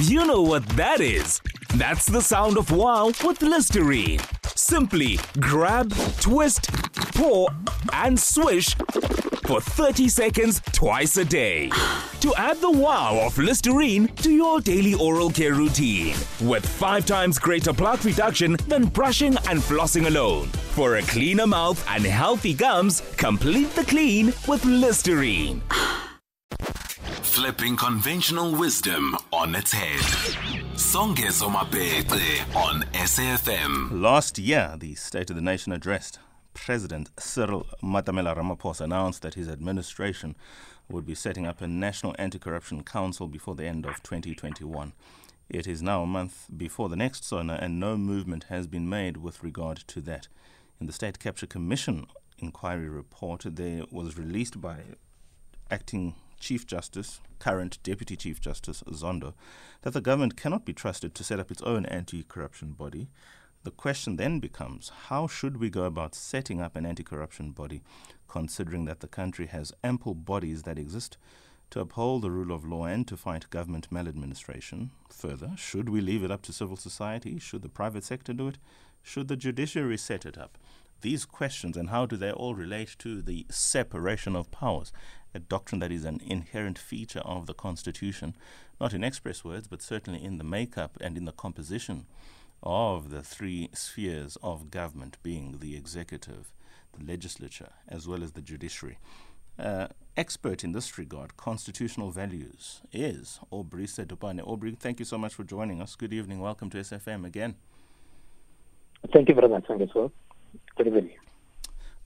You know what that is. That's the sound of wow with Listerine. Simply grab, twist, pour, and swish for 30 seconds twice a day. To add the wow of Listerine to your daily oral care routine with five times greater plaque reduction than brushing and flossing alone. For a cleaner mouth and healthy gums, complete the clean with Listerine. Flipping conventional wisdom on its head. Songezo Mabete on SAFM. Last year, the State of the Nation addressed President Cyril Matamela Ramaphosa announced that his administration would be setting up a National Anti Corruption Council before the end of 2021. It is now a month before the next SONA, and no movement has been made with regard to that. In the State Capture Commission inquiry report, there was released by acting Chief Justice, current Deputy Chief Justice Zondo, that the government cannot be trusted to set up its own anti corruption body. The question then becomes how should we go about setting up an anti corruption body, considering that the country has ample bodies that exist to uphold the rule of law and to fight government maladministration? Further, should we leave it up to civil society? Should the private sector do it? Should the judiciary set it up? These questions and how do they all relate to the separation of powers a doctrine that is an inherent feature of the Constitution, not in express words, but certainly in the makeup and in the composition of the three spheres of government, being the executive, the legislature, as well as the judiciary. Uh, expert in this regard, constitutional values, is Aubrey Sedupane. Aubrey, thank you so much for joining us. Good evening. Welcome to SAFM again. Thank you very much, Songezo. Good evening.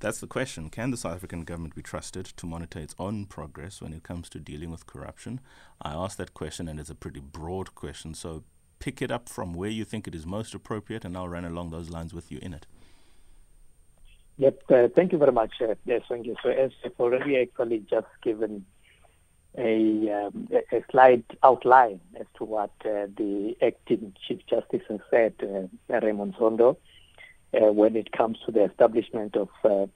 That's the question. Can the South African government be trusted to monitor its own progress when it comes to dealing with corruption? I asked that question, and it's a pretty broad question. So pick it up from where you think it is most appropriate, and I'll run along those lines with you in it. Yep. Uh, thank you very much, uh, yes, thank you. So as I've already actually just given a, um, a slight outline as to what uh, the acting Chief Justice has said, uh, Raymond Zondo, uh, when it comes to the establishment of uh,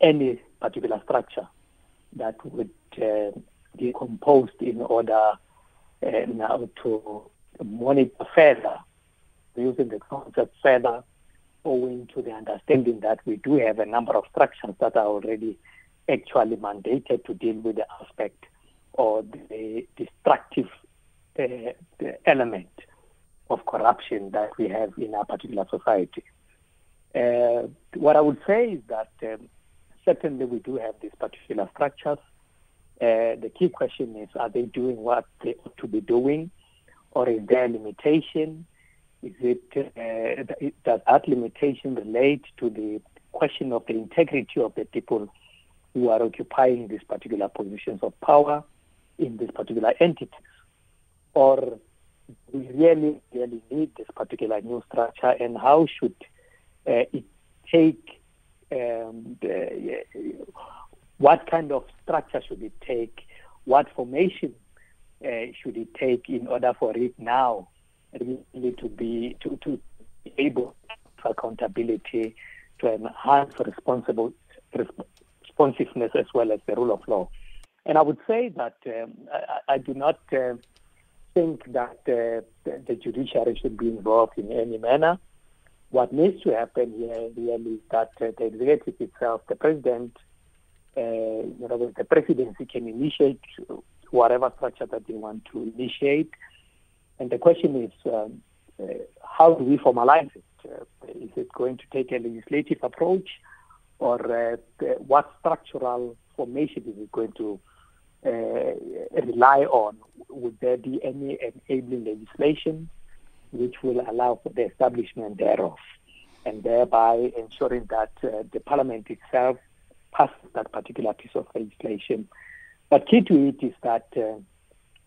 any particular structure that would uh, be composed in order uh, now to monitor further, using the concept further, owing to the understanding that we do have a number of structures that are already actually mandated to deal with the aspect or the destructive uh, element of corruption that we have in our particular society. Uh, what I would say is that um, certainly we do have these particular structures. Uh, the key question is, are they doing what they ought to be doing, or is there a limitation? Is it uh, does that limitation relate to the question of the integrity of the people who are occupying these particular positions of power in these particular entities, or do we really really need this particular new structure, and how should uh, it take um, the, what kind of structure should it take? What formation uh, should it take in order for it now really to be to, to be able to accountability to enhance responsible responsiveness as well as the rule of law. And I would say that um, I, I, do not uh, think that uh, the, the judiciary should be involved in any manner. What needs to happen here really is that uh, the executive itself, the president, uh, you know, the presidency can initiate whatever structure that they want to initiate. And the question is, um, uh, how do we formalize it? Uh, is it going to take a legislative approach, or uh, what structural formation is it going to uh, rely on? Would there be any enabling legislation? Which will allow for the establishment thereof, and thereby ensuring that uh, the parliament itself passes that particular piece of legislation. But key to it is that uh,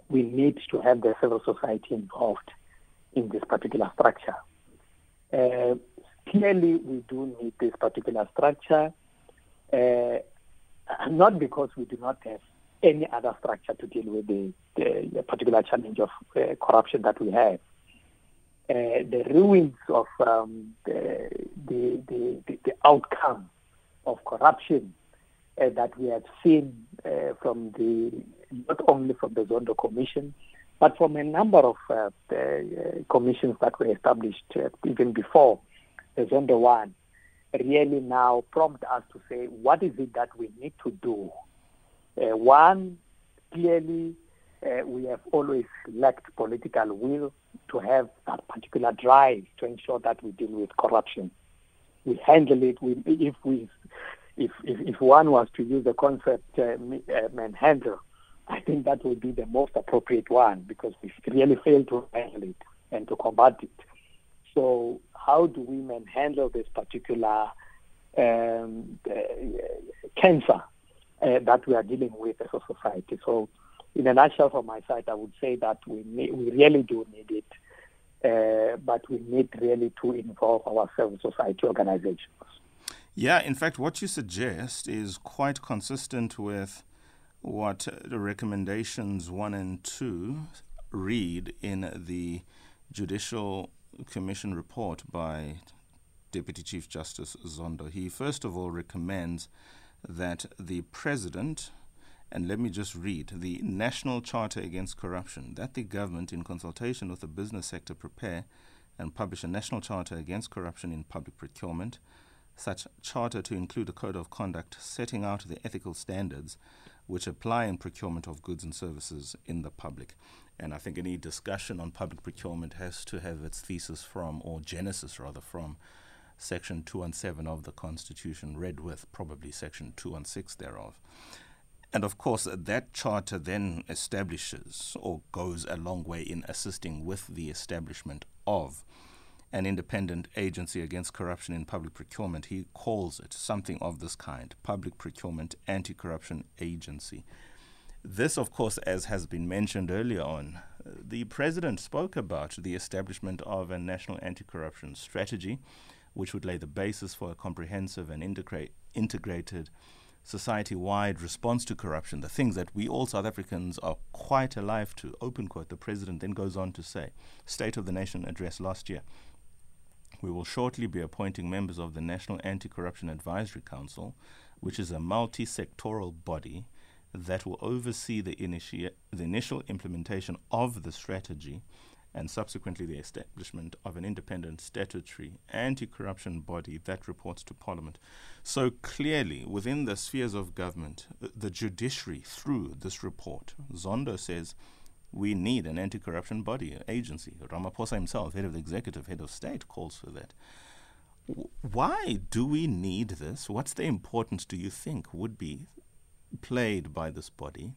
we need to have the civil society involved in this particular structure. Uh, clearly, we do need this particular structure, uh, not because we do not have any other structure to deal with the, the, particular challenge of uh, corruption that we have, uh, the ruins of um, the, the, the, the, outcome of corruption uh, that we have seen uh, from the not only from the Zondo Commission, But from a number of uh, commissions that were established uh, even before the Zondo one, really now prompt us to say, what is it that we need to do? Uh, one, clearly, uh, we have always lacked political will to have that particular drive to ensure that we deal with corruption. We handle it. We, if we, if, if, if one was to use the concept uh, uh manhandle, I think that would be the most appropriate one because we really failed to handle it and to combat it. So, how do we manhandle this particular um, uh, cancer uh, that we are dealing with as a society? So, in a nutshell, from my side, I would say that we need, we really do need it, uh, but we need really to involve our civil society organizations. Yeah, in fact, what you suggest is quite consistent with what the recommendations one and two read in the Judicial Commission report by Deputy Chief Justice Zondo. He first of all recommends that the President, and let me just read the National Charter Against Corruption, that the government, in consultation with the business sector, prepare and publish a National Charter Against Corruption in Public Procurement. Such charter to include a code of conduct setting out the ethical standards which apply in procurement of goods and services in the public. And I think any discussion on public procurement has to have its thesis from, or genesis rather, from Section 217 of the Constitution, read with probably Section 216 thereof. And of course, that charter then establishes or goes a long way in assisting with the establishment of an independent agency against corruption in public procurement. He calls it something of this kind Public Procurement Anti Corruption Agency. This, of course, as has been mentioned earlier on, the President spoke about the establishment of a national anti corruption strategy, which would lay the basis for a comprehensive and integrate, integrated society wide response to corruption, the things that we all South Africans are quite alive to. Open quote, the President then goes on to say, State of the Nation address last year we will shortly be appointing members of the National Anti Corruption Advisory Council, which is a multi sectoral body that will oversee the, initi- the initial implementation of the strategy and subsequently the establishment of an independent statutory anti corruption body that reports to Parliament. So clearly, within the spheres of government, the judiciary, through this report, Zondo says we need an anti corruption body, agency. Ramaphosa himself, head of the executive, head of state, calls for that. why do we need this? What's the importance, do you think, would be played by this body?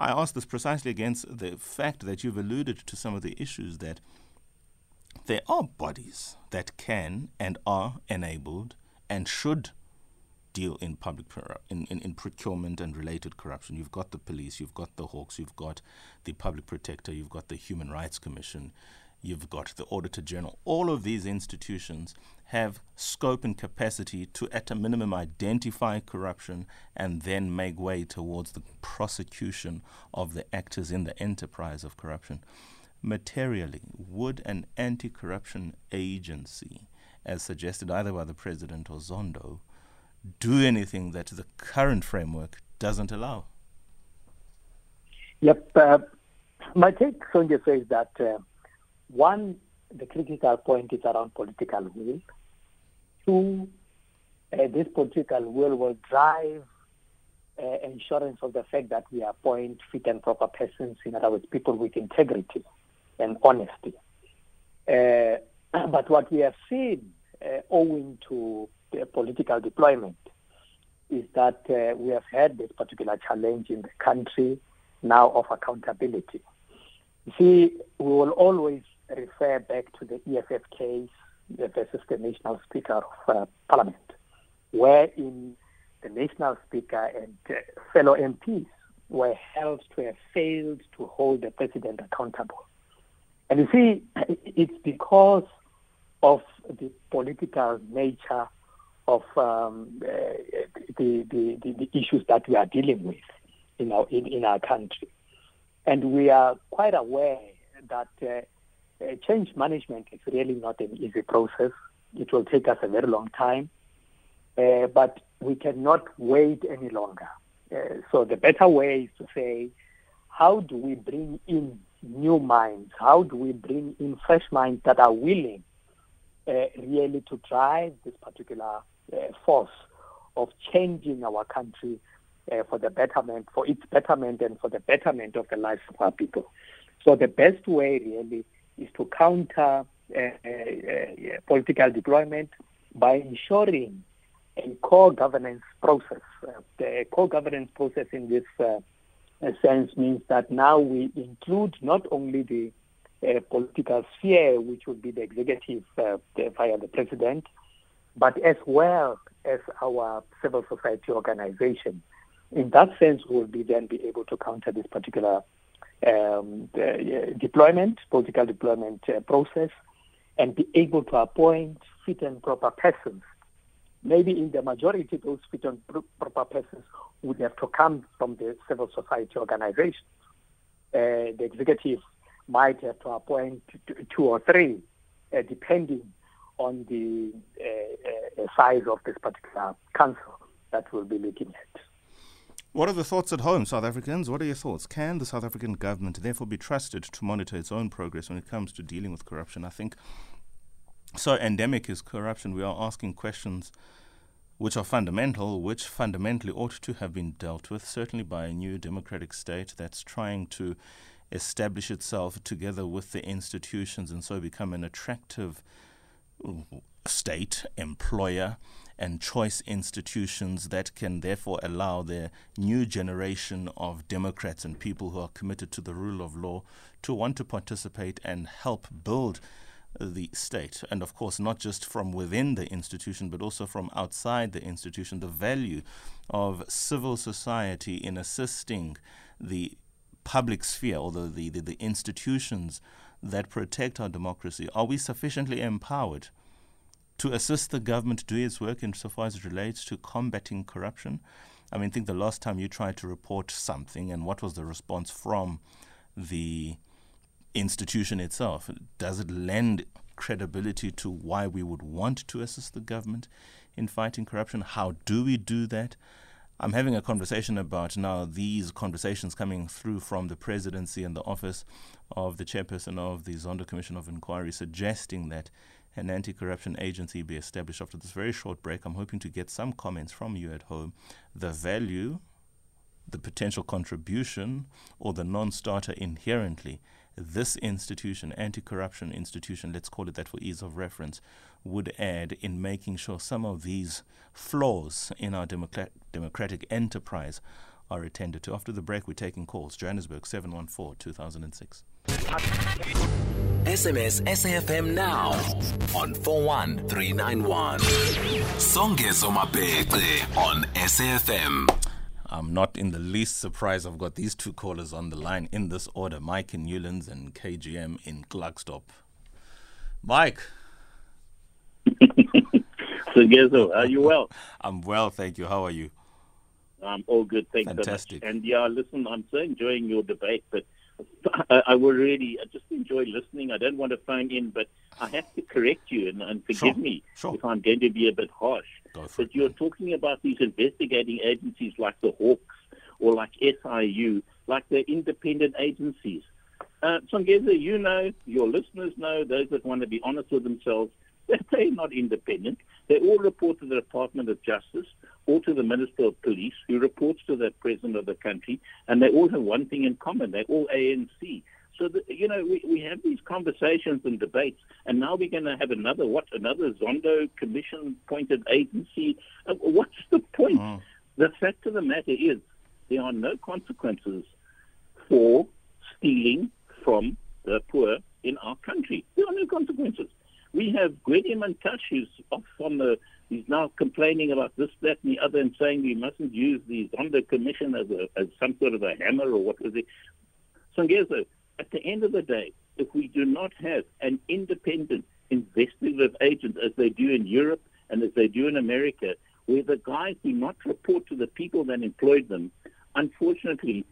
I ask this precisely against the fact that you've alluded to some of the issues that there are bodies that can and are enabled and should deal in public in, in, in, procurement and related corruption. You've got the police, you've got the Hawks, you've got the public protector, you've got the Human Rights Commission, you've got the Auditor General. All of these institutions have scope and capacity to, at a minimum, identify corruption and then make way towards the prosecution of the actors in the enterprise of corruption. Materially, would an anti corruption agency, as suggested either by the President or Zondo, do anything that the current framework doesn't allow. Yep. Uh, my take, Sonja, says that uh, one, the critical point is around political will. Two, uh, this political will will drive uh, of the fact that we appoint fit and proper persons, in other words, people with integrity and honesty. Uh, but what we have seen, uh, owing to political deployment is that uh, we have had this particular challenge in the country now of accountability. You see, we will always refer back to the EFF case versus the National Speaker of uh, Parliament, wherein the National Speaker and uh, fellow MPs were held to have failed to hold the President accountable. And you see, it's because of the political nature of um, uh, the, the, the, the, issues that we are dealing with in our, in, in our country. And we are quite aware that uh, change management is really not an easy process. It will take us a very long time, uh, but we cannot wait any longer. Uh, so the better way is to say, how do we bring in new minds? How do we bring in fresh minds that are willing uh, really to drive this particular uh, force of changing our country uh, for the betterment, for its betterment and for the betterment of the lives of our people. So the best way really is to counter uh, uh, political deployment by ensuring a core governance process. Uh, the core governance process in this sense means that now we include not only the uh, political sphere, which would be the executive uh, via the president, but as well as our civil society organization. In that sense, we will be then be able to counter this particular um, deployment, political deployment uh, process, and be able to appoint fit and proper persons. Maybe in the majority, those fit and proper persons would have to come from the civil society organizations. Uh, the executive might have to appoint two or three, uh, depending on the uh, uh, size of this particular council that we'll be looking at. What are the thoughts at home, South Africans? What are your thoughts? Can the South African government therefore be trusted to monitor its own progress when it comes to dealing with corruption? I think so endemic is corruption. We are asking questions which are fundamental, which fundamentally ought to have been dealt with, certainly by a new democratic state that's trying to establish itself together with the institutions and so become an attractive mm, state, employer, and choice institutions that can therefore allow the new generation of Democrats and people who are committed to the rule of law to want to participate and help build the state, and of course, not just from within the institution, but also from outside the institution, the value of civil society in assisting the public sphere or the, the, the, institutions that protect our democracy. Are we sufficiently empowered to assist the government do its work insofar as it relates to combating corruption? I mean, think the last time you tried to report something, and what was the response from the institution itself? Does it lend credibility to why we would want to assist the government in fighting corruption? How do we do that? I'm having a conversation about now these conversations coming through from the presidency and the office of the chairperson of the Zondo Commission of Inquiry, suggesting that an anti corruption agency be established. After this very short break, I'm hoping to get some comments from you at home. The value, the potential contribution, or the non starter inherently this institution, anti corruption institution, let's call it that for ease of reference, would add in making sure some of these flaws in our democrat- democratic enterprise are attended to. After the break, we're taking calls. Johannesburg 714 2006. SMS SAFM now on 41391. Songezo Mapete on SAFM. I'm not in the least surprised. I've got these two callers on the line in this order Mike in Newlands and KGM in Klerksdorp. Mike. so, Gezo, are you well? I'm well, thank you. How are you? I'm all good, thanks Fantastic. so much. And yeah, listen, I'm so enjoying your debate, but I, I will really, I just enjoy listening. I don't want to phone in, but I have to correct you and, and forgive Sure, me sure. if I'm going to be a bit harsh. But it, you're man. talking about these investigating agencies like the Hawks or like SIU, like the independent agencies. Uh, Songezo, you know, your listeners know, those that want to be honest with themselves, that they're not independent. They all report to the Department of Justice or to the Minister of Police, who reports to the President of the country, and they all have one thing in common. They're all ANC. So, the, you know, we, we have these conversations and debates, and now we're going to have another, what, another Zondo commission-appointed agency. Uh, what's the point? The fact of the matter is there are no consequences for stealing from the poor in our country. There are no consequences. We have Gwede Mantashe who's off on the, he's now complaining about this, that, and the other, and saying we mustn't use the Zondo Commission as, a, as some sort of a hammer or what was it. Songezo, at the end of the day, if we do not have an independent investigative agent as they do in Europe and as they do in America, where the guys do not report to the people that employed them, unfortunately,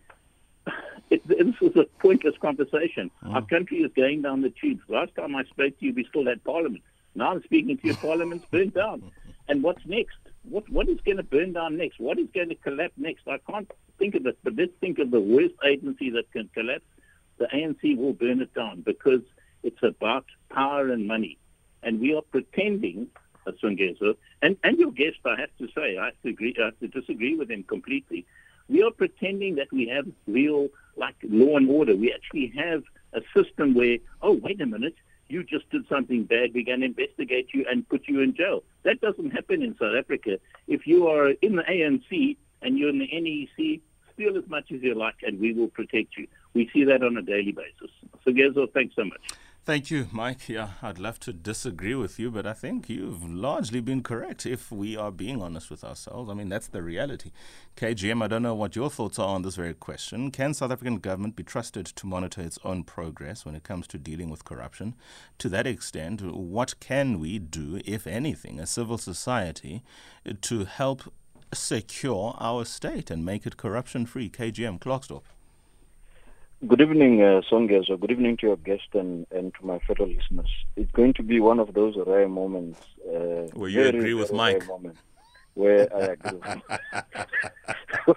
it, this is a pointless conversation. Mm. Our country is going down the tubes. Last time I spoke to you, we still had parliament. Now I'm speaking to you, parliament's burnt down. And what's next? What what is going to burn down next? What is going to collapse next? I can't think of it, but let's think of the worst agency that can collapse. the ANC will burn it down because it's about power and money. And we are pretending, uh, and, and your guest, I have to say, I have to, agree, I have to disagree with him completely. We are pretending that we have real, like, law and order. We actually have a system where, oh, wait a minute, you just did something bad, we're going to investigate you and put you in jail. That doesn't happen in South Africa. If you are in the ANC and you're in the NEC, steal as much as you like and we will protect you. We see that on a daily basis. So, Gezo, thanks so much. Thank you, Mike. Yeah, I'd love to disagree with you, but I think you've largely been correct if we are being honest with ourselves. I mean, that's the reality. KGM, I don't know what your thoughts are on this very question. Can South African government be trusted to monitor its own progress when it comes to dealing with corruption? To that extent, what can we do, if anything, as civil society, to help secure our state and make it corruption free? KGM, Klerksdorp. Good evening, uh, Songezo. Good evening to your guest and, and to my fellow listeners. It's going to be one of those rare moments. Uh, where you agree with Mike. Where I agree with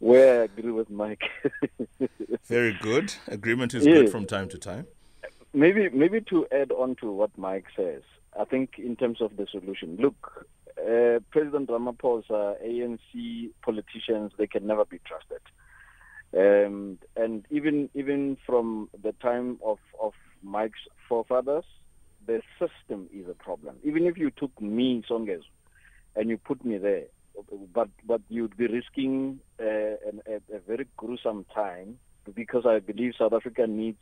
Where I agree with Mike. very good. Agreement is good from time to time. Maybe, maybe to add on to what Mike says, I think in terms of the solution, look, uh, President Ramaphosa, ANC politicians, they can never be trusted. Um, and even even from the time of, of Mike's forefathers, the system is a problem. Even if you took me, Songes, and you put me there, but but you'd be risking uh, a, a very gruesome time because I believe South Africa needs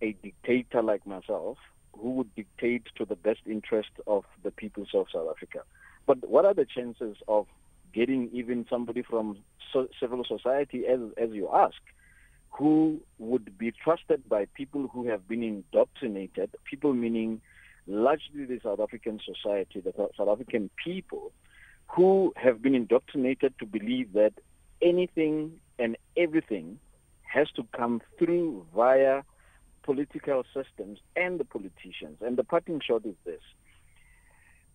a dictator like myself who would dictate to the best interest of the peoples of South Africa. But what are the chances of getting even somebody from so, civil society, as, as you ask, who would be trusted by people who have been indoctrinated, people meaning largely the South African society, the South African people, who have been indoctrinated to believe that anything and everything has to come through via political systems and the politicians. And the parting shot is this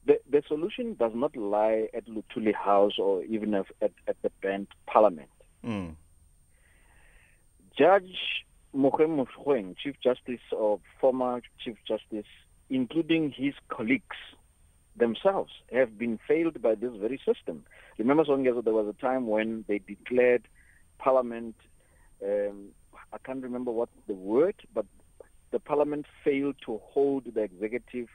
the, the solution does not lie at Luthuli House or even at, at, at the bent parliament. Mm. Judge Mogoeng Chief Justice or former Chief Justice, including his colleagues themselves, have been failed by this very system. Remember, Songezo, there was a time when they declared Parliament, um, I can't remember what the word, but the Parliament failed to hold the executive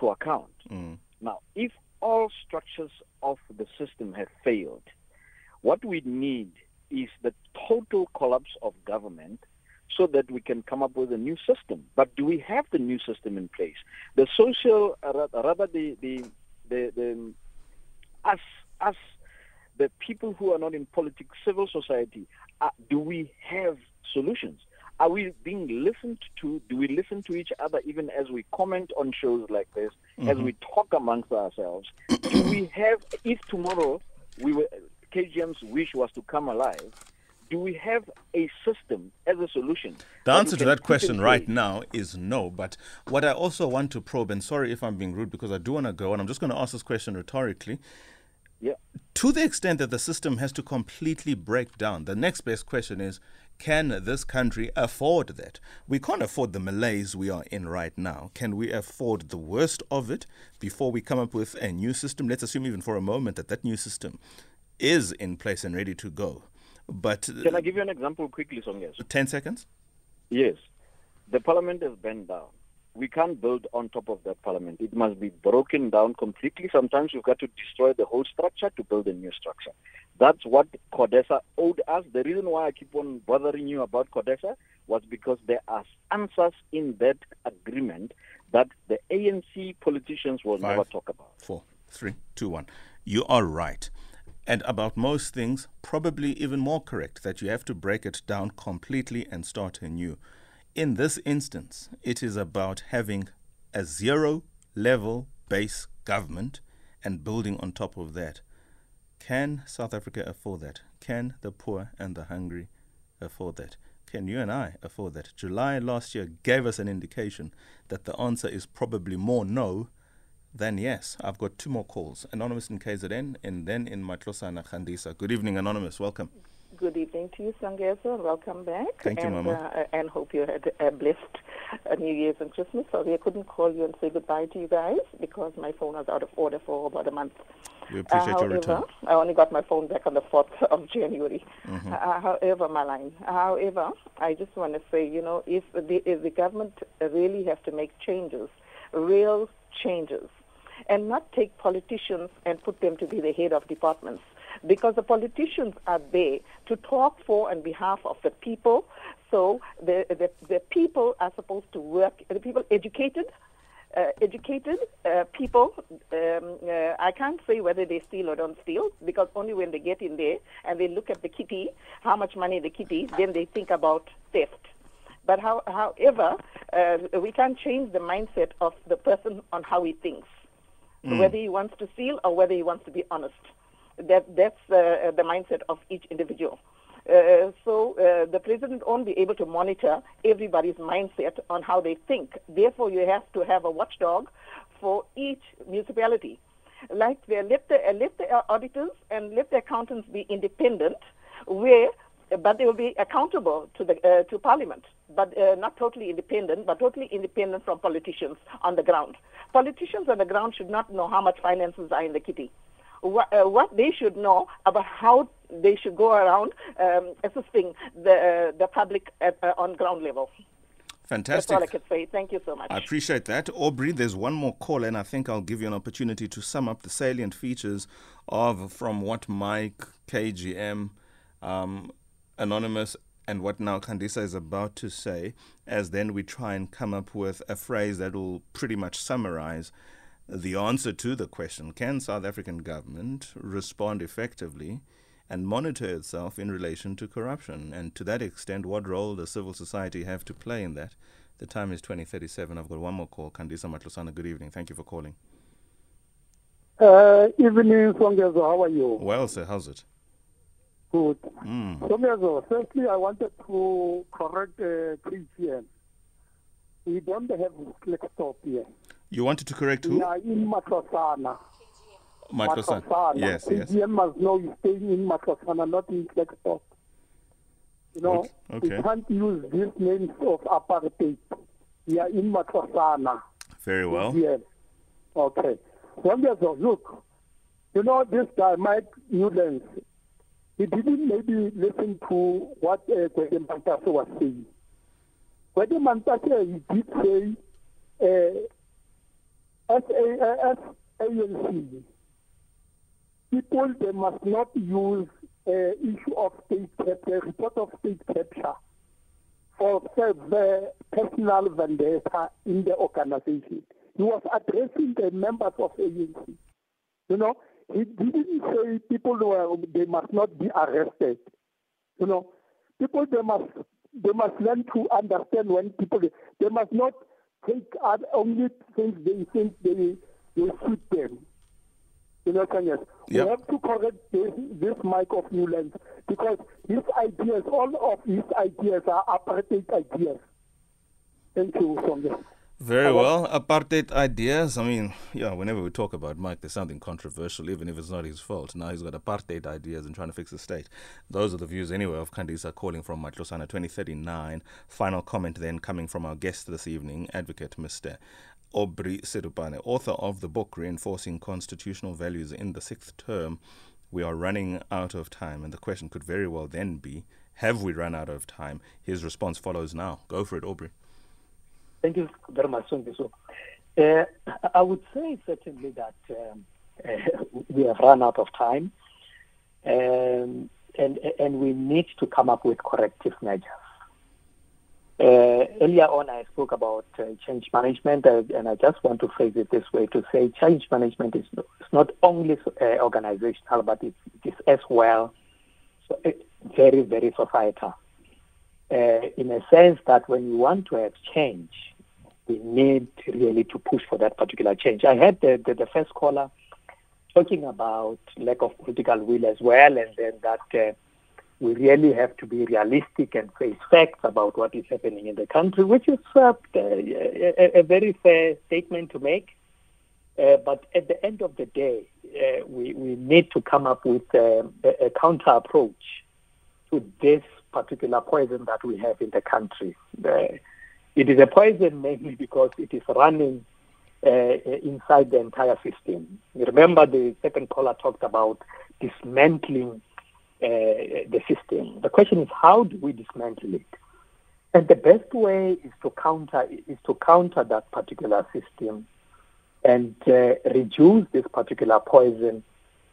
to account. Mm. Now, if all structures of the system have failed, what we need is the total collapse of government so that we can come up with a new system. But do we have the new system in place? The social, uh, rather the, the, the, the us, us, the people who are not in politics, civil society, uh, do we have solutions? Are we being listened to? Do we listen to each other even as we comment on shows like this, mm-hmm. as we talk amongst ourselves? Do we have, if tomorrow we were, KGM's wish was to come alive, do we have a system as a solution? The answer to that question right now is no. But what I also want to probe, and sorry if I'm being rude because I do want to go, and I'm just going to ask this question rhetorically. Yeah. To the extent that the system has to completely break down, the next best question is can this country afford that? We can't afford the malaise we are in right now. Can we afford the worst of it before we come up with a new system? Let's assume, even for a moment, that that new system is in place and ready to go. But can I give you an example quickly, Songes? Ten seconds. Yes, the parliament is bent down we can't build on top of that parliament. It must be broken down completely. Sometimes you've got to destroy the whole structure to build a new structure. That's what CODESA owed us. The reason why I keep on bothering you about CODESA was because there are answers in that agreement that the ANC politicians will Five, never talk about. Four, three, two, one. You are right. And about most things, probably even more correct that you have to break it down completely and start anew. In this instance, it is about having a zero level base government and building on top of that. Can South Africa afford that? Can the poor and the hungry afford that? Can you and I afford that? July last year gave us an indication that the answer is probably more no than yes. I've got two more calls. Anonymous in KZN and then in Matlosana Khandisa. Good evening, Anonymous. Welcome. Good evening to you, Songezo. Welcome back. Thank you, and, Mama. Uh, and hope you had a blessed uh, New Year's and Christmas. Sorry, I couldn't call you and say goodbye to you guys because my phone was out of order for about a month. We appreciate uh, your return. I only got my phone back on the 4th of January. Mm-hmm. Uh, however, Maline, however, I just want to say, you know, if the, if the government really has to make changes, real changes, and not take politicians and put them to be the head of departments, because the politicians are there to talk for and behalf of the people. So the, the, the people are supposed to work, the people educated, uh, educated uh, people, um, uh, I can't say whether they steal or don't steal because only when they get in there and they look at the kitty, how much money the kitty, then they think about theft. But how, however, uh, we can't change the mindset of the person on how he thinks, whether he wants to steal or whether he wants to be honest. That, that's uh, the mindset of each individual. Uh, so uh, the president won't be able to monitor everybody's mindset on how they think. Therefore, you have to have a watchdog for each municipality. Like they let the, uh, let the auditors and let the accountants be independent, where but they will be accountable to the uh, to Parliament, but uh, not totally independent, but totally independent from politicians on the ground. Politicians on the ground should not know how much finances are in the kitty what, uh, what they should know about how they should go around um, assisting the uh, the public at, uh, on ground level. Fantastic. That's all I could say. Thank you so much. I appreciate that. Aubrey, there's one more call, and I think I'll give you an opportunity to sum up the salient features of from what Mike, KGM, um, Anonymous, and what now Kandisa is about to say, as then we try and come up with a phrase that will pretty much summarize the answer to the question Can South African government respond effectively and monitor itself in relation to corruption? And to that extent, what role does civil society have to play in that? The time is 2037. I've got one more call. Kandisa Matlosana, good evening. Thank you for calling. Uh, evening, Songezo. How are you? Well, sir, how's it? Good. Mm. Songezo, firstly, I wanted to correct uh, KGM. We don't have Klerksdorp here. You wanted to correct who? are in Matlosana. Matlosana. Yes, yes. KGM must know you're staying in Matlosana, not in Klerksdorp. You know, Okay, okay. can't use these names of apartheid. We are in Matlosana. Very well. Yes. Okay. Songezo, look, you know this guy, Mike Newlands, he didn't maybe listen to what uh, Gwede Mantashe was saying. Gwede Mantashe, he did say, uh, as, uh, people, they must not use uh, issue of state capture, report of state capture for self personal vendetta in the organization. He was addressing the members of ANC. You know, he didn't say people were, they must not be arrested. You know, people they must they must learn to understand when people they must not take out only things they think they they suit them. You know, Kanyas. Yep. We have to correct this, this Mike of Newlands because his ideas, all of his ideas are apartheid ideas. Thank you, Sonja. Very well. Apartheid ideas. I mean, yeah, whenever we talk about Mike, there's something controversial, even if it's not his fault. Now he's got apartheid ideas and trying to fix the state. Those are the views, anyway, of Kandisa calling from Matlosana 2039. Final comment then coming from our guest this evening, Advocate Mr. Aubrey Sedupane, author of the book Reinforcing Constitutional Values in the Sixth Term. We are running out of time, and the question could very well then be Have we run out of time? His response follows now. Go for it, Aubrey. Thank you very much, Songezo. Uh, I would say certainly that um, uh, we have run out of time, um, and and we need to come up with corrective measures. Uh, earlier on, I spoke about uh, change management, uh, and I just want to phrase it this way: to say change management is not, it's not only uh, organizational, but it's, it is as well so, uh, very, very societal. Uh, in a sense that when you want to have change, we need really to push for that particular change. I had the, the, the first caller talking about lack of political will as well, and then that uh, we really have to be realistic and face facts about what is happening in the country, which is uh, a, a, very fair statement to make. Uh, but at the end of the day, uh, we, we need to come up with uh, a, a counter approach to this particular poison that we have in the country. Uh, it is a poison mainly because it is running uh, inside the entire system. Remember, the second caller talked about dismantling uh, the system. The question is, how do we dismantle it? And the best way is to counter is to counter that particular system and uh, reduce this particular poison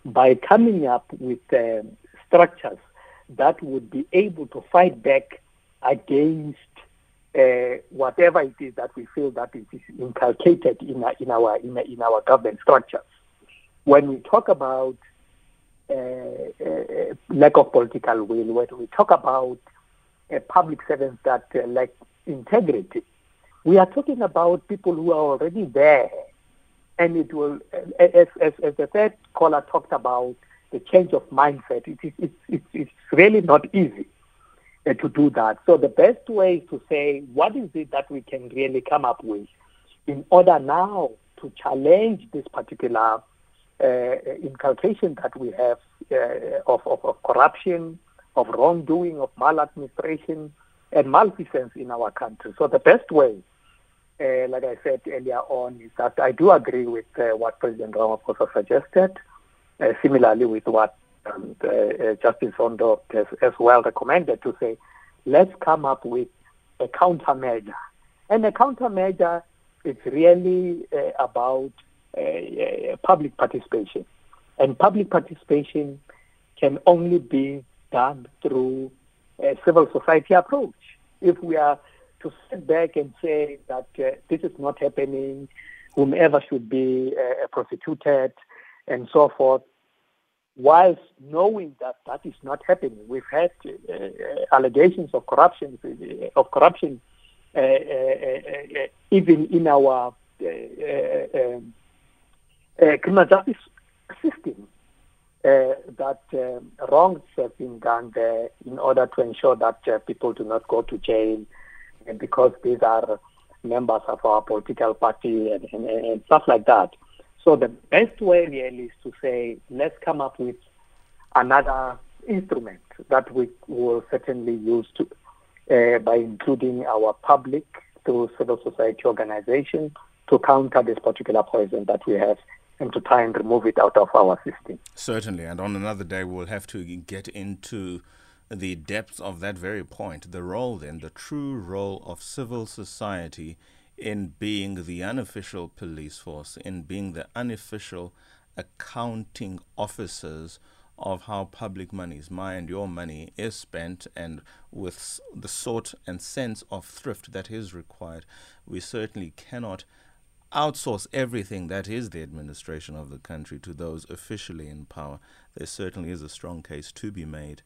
by coming up with uh, structures that would be able to fight back against uh, whatever it is that we feel that it is inculcated in, our, in our in, in our government structures. When we talk about uh, uh, lack of political will, when we talk about public servants that uh, lack integrity, we are talking about people who are already there, and it will, as as, as the third caller talked about the change of mindset. It is it's, it's, it's really not easy uh, to do that. So the best way is to say what is it that we can really come up with in order now to challenge this particular uh, inculcation that we have uh, of, of, of, corruption, of wrongdoing, of maladministration, and malfeasance in our country. So the best way, uh, like I said earlier on, is that I do agree with uh, what President Ramaphosa suggested, uh, similarly with what um, uh, Justice Zondo has as well recommended to say, let's come up with a countermeasure. And a countermeasure is really uh, about uh, public participation. And public participation can only be done through a civil society approach. If we are to sit back and say that uh, this is not happening, whomever should be uh, prosecuted, and so forth, whilst knowing that that is not happening. We've had uh, allegations of corruption, uh, of corruption, uh, uh, uh, even in our um, criminal justice system. that um, wrongs have been done there in order to ensure that people do not go to jail, because these are members of our political party and, and, and stuff like that. So the best way really is to say, let's come up with another instrument that we will certainly use to, uh, by including our public through civil society organizations to counter this particular poison that we have and to try and remove it out of our system. Certainly, and on another day we'll have to get into the depths of that very point, the role then, the true role of civil society in being the unofficial police force, in being the unofficial accounting officers of how public monies, my and your money, is spent, and with the sort and sense of thrift that is required, we certainly cannot outsource everything that is the administration of the country to those officially in power. There certainly is a strong case to be made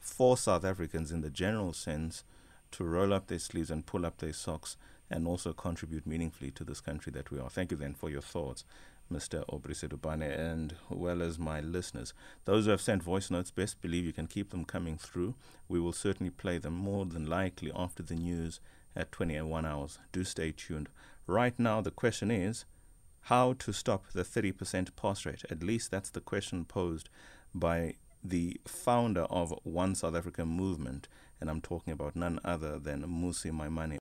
for South Africans in the general sense to roll up their sleeves and pull up their socks and also contribute meaningfully to this country that we are. Thank you then for your thoughts. Mr. Aubrey Sedupane, and well as my listeners. Those who have sent voice notes, best believe you can keep them coming through. We will certainly play them more than likely after the news at 21 hours. Do stay tuned. Right now, the question is how to stop the 30% pass rate. At least that's the question posed by the founder of One South Africa movement, and I'm talking about none other than Mmusi Maimane.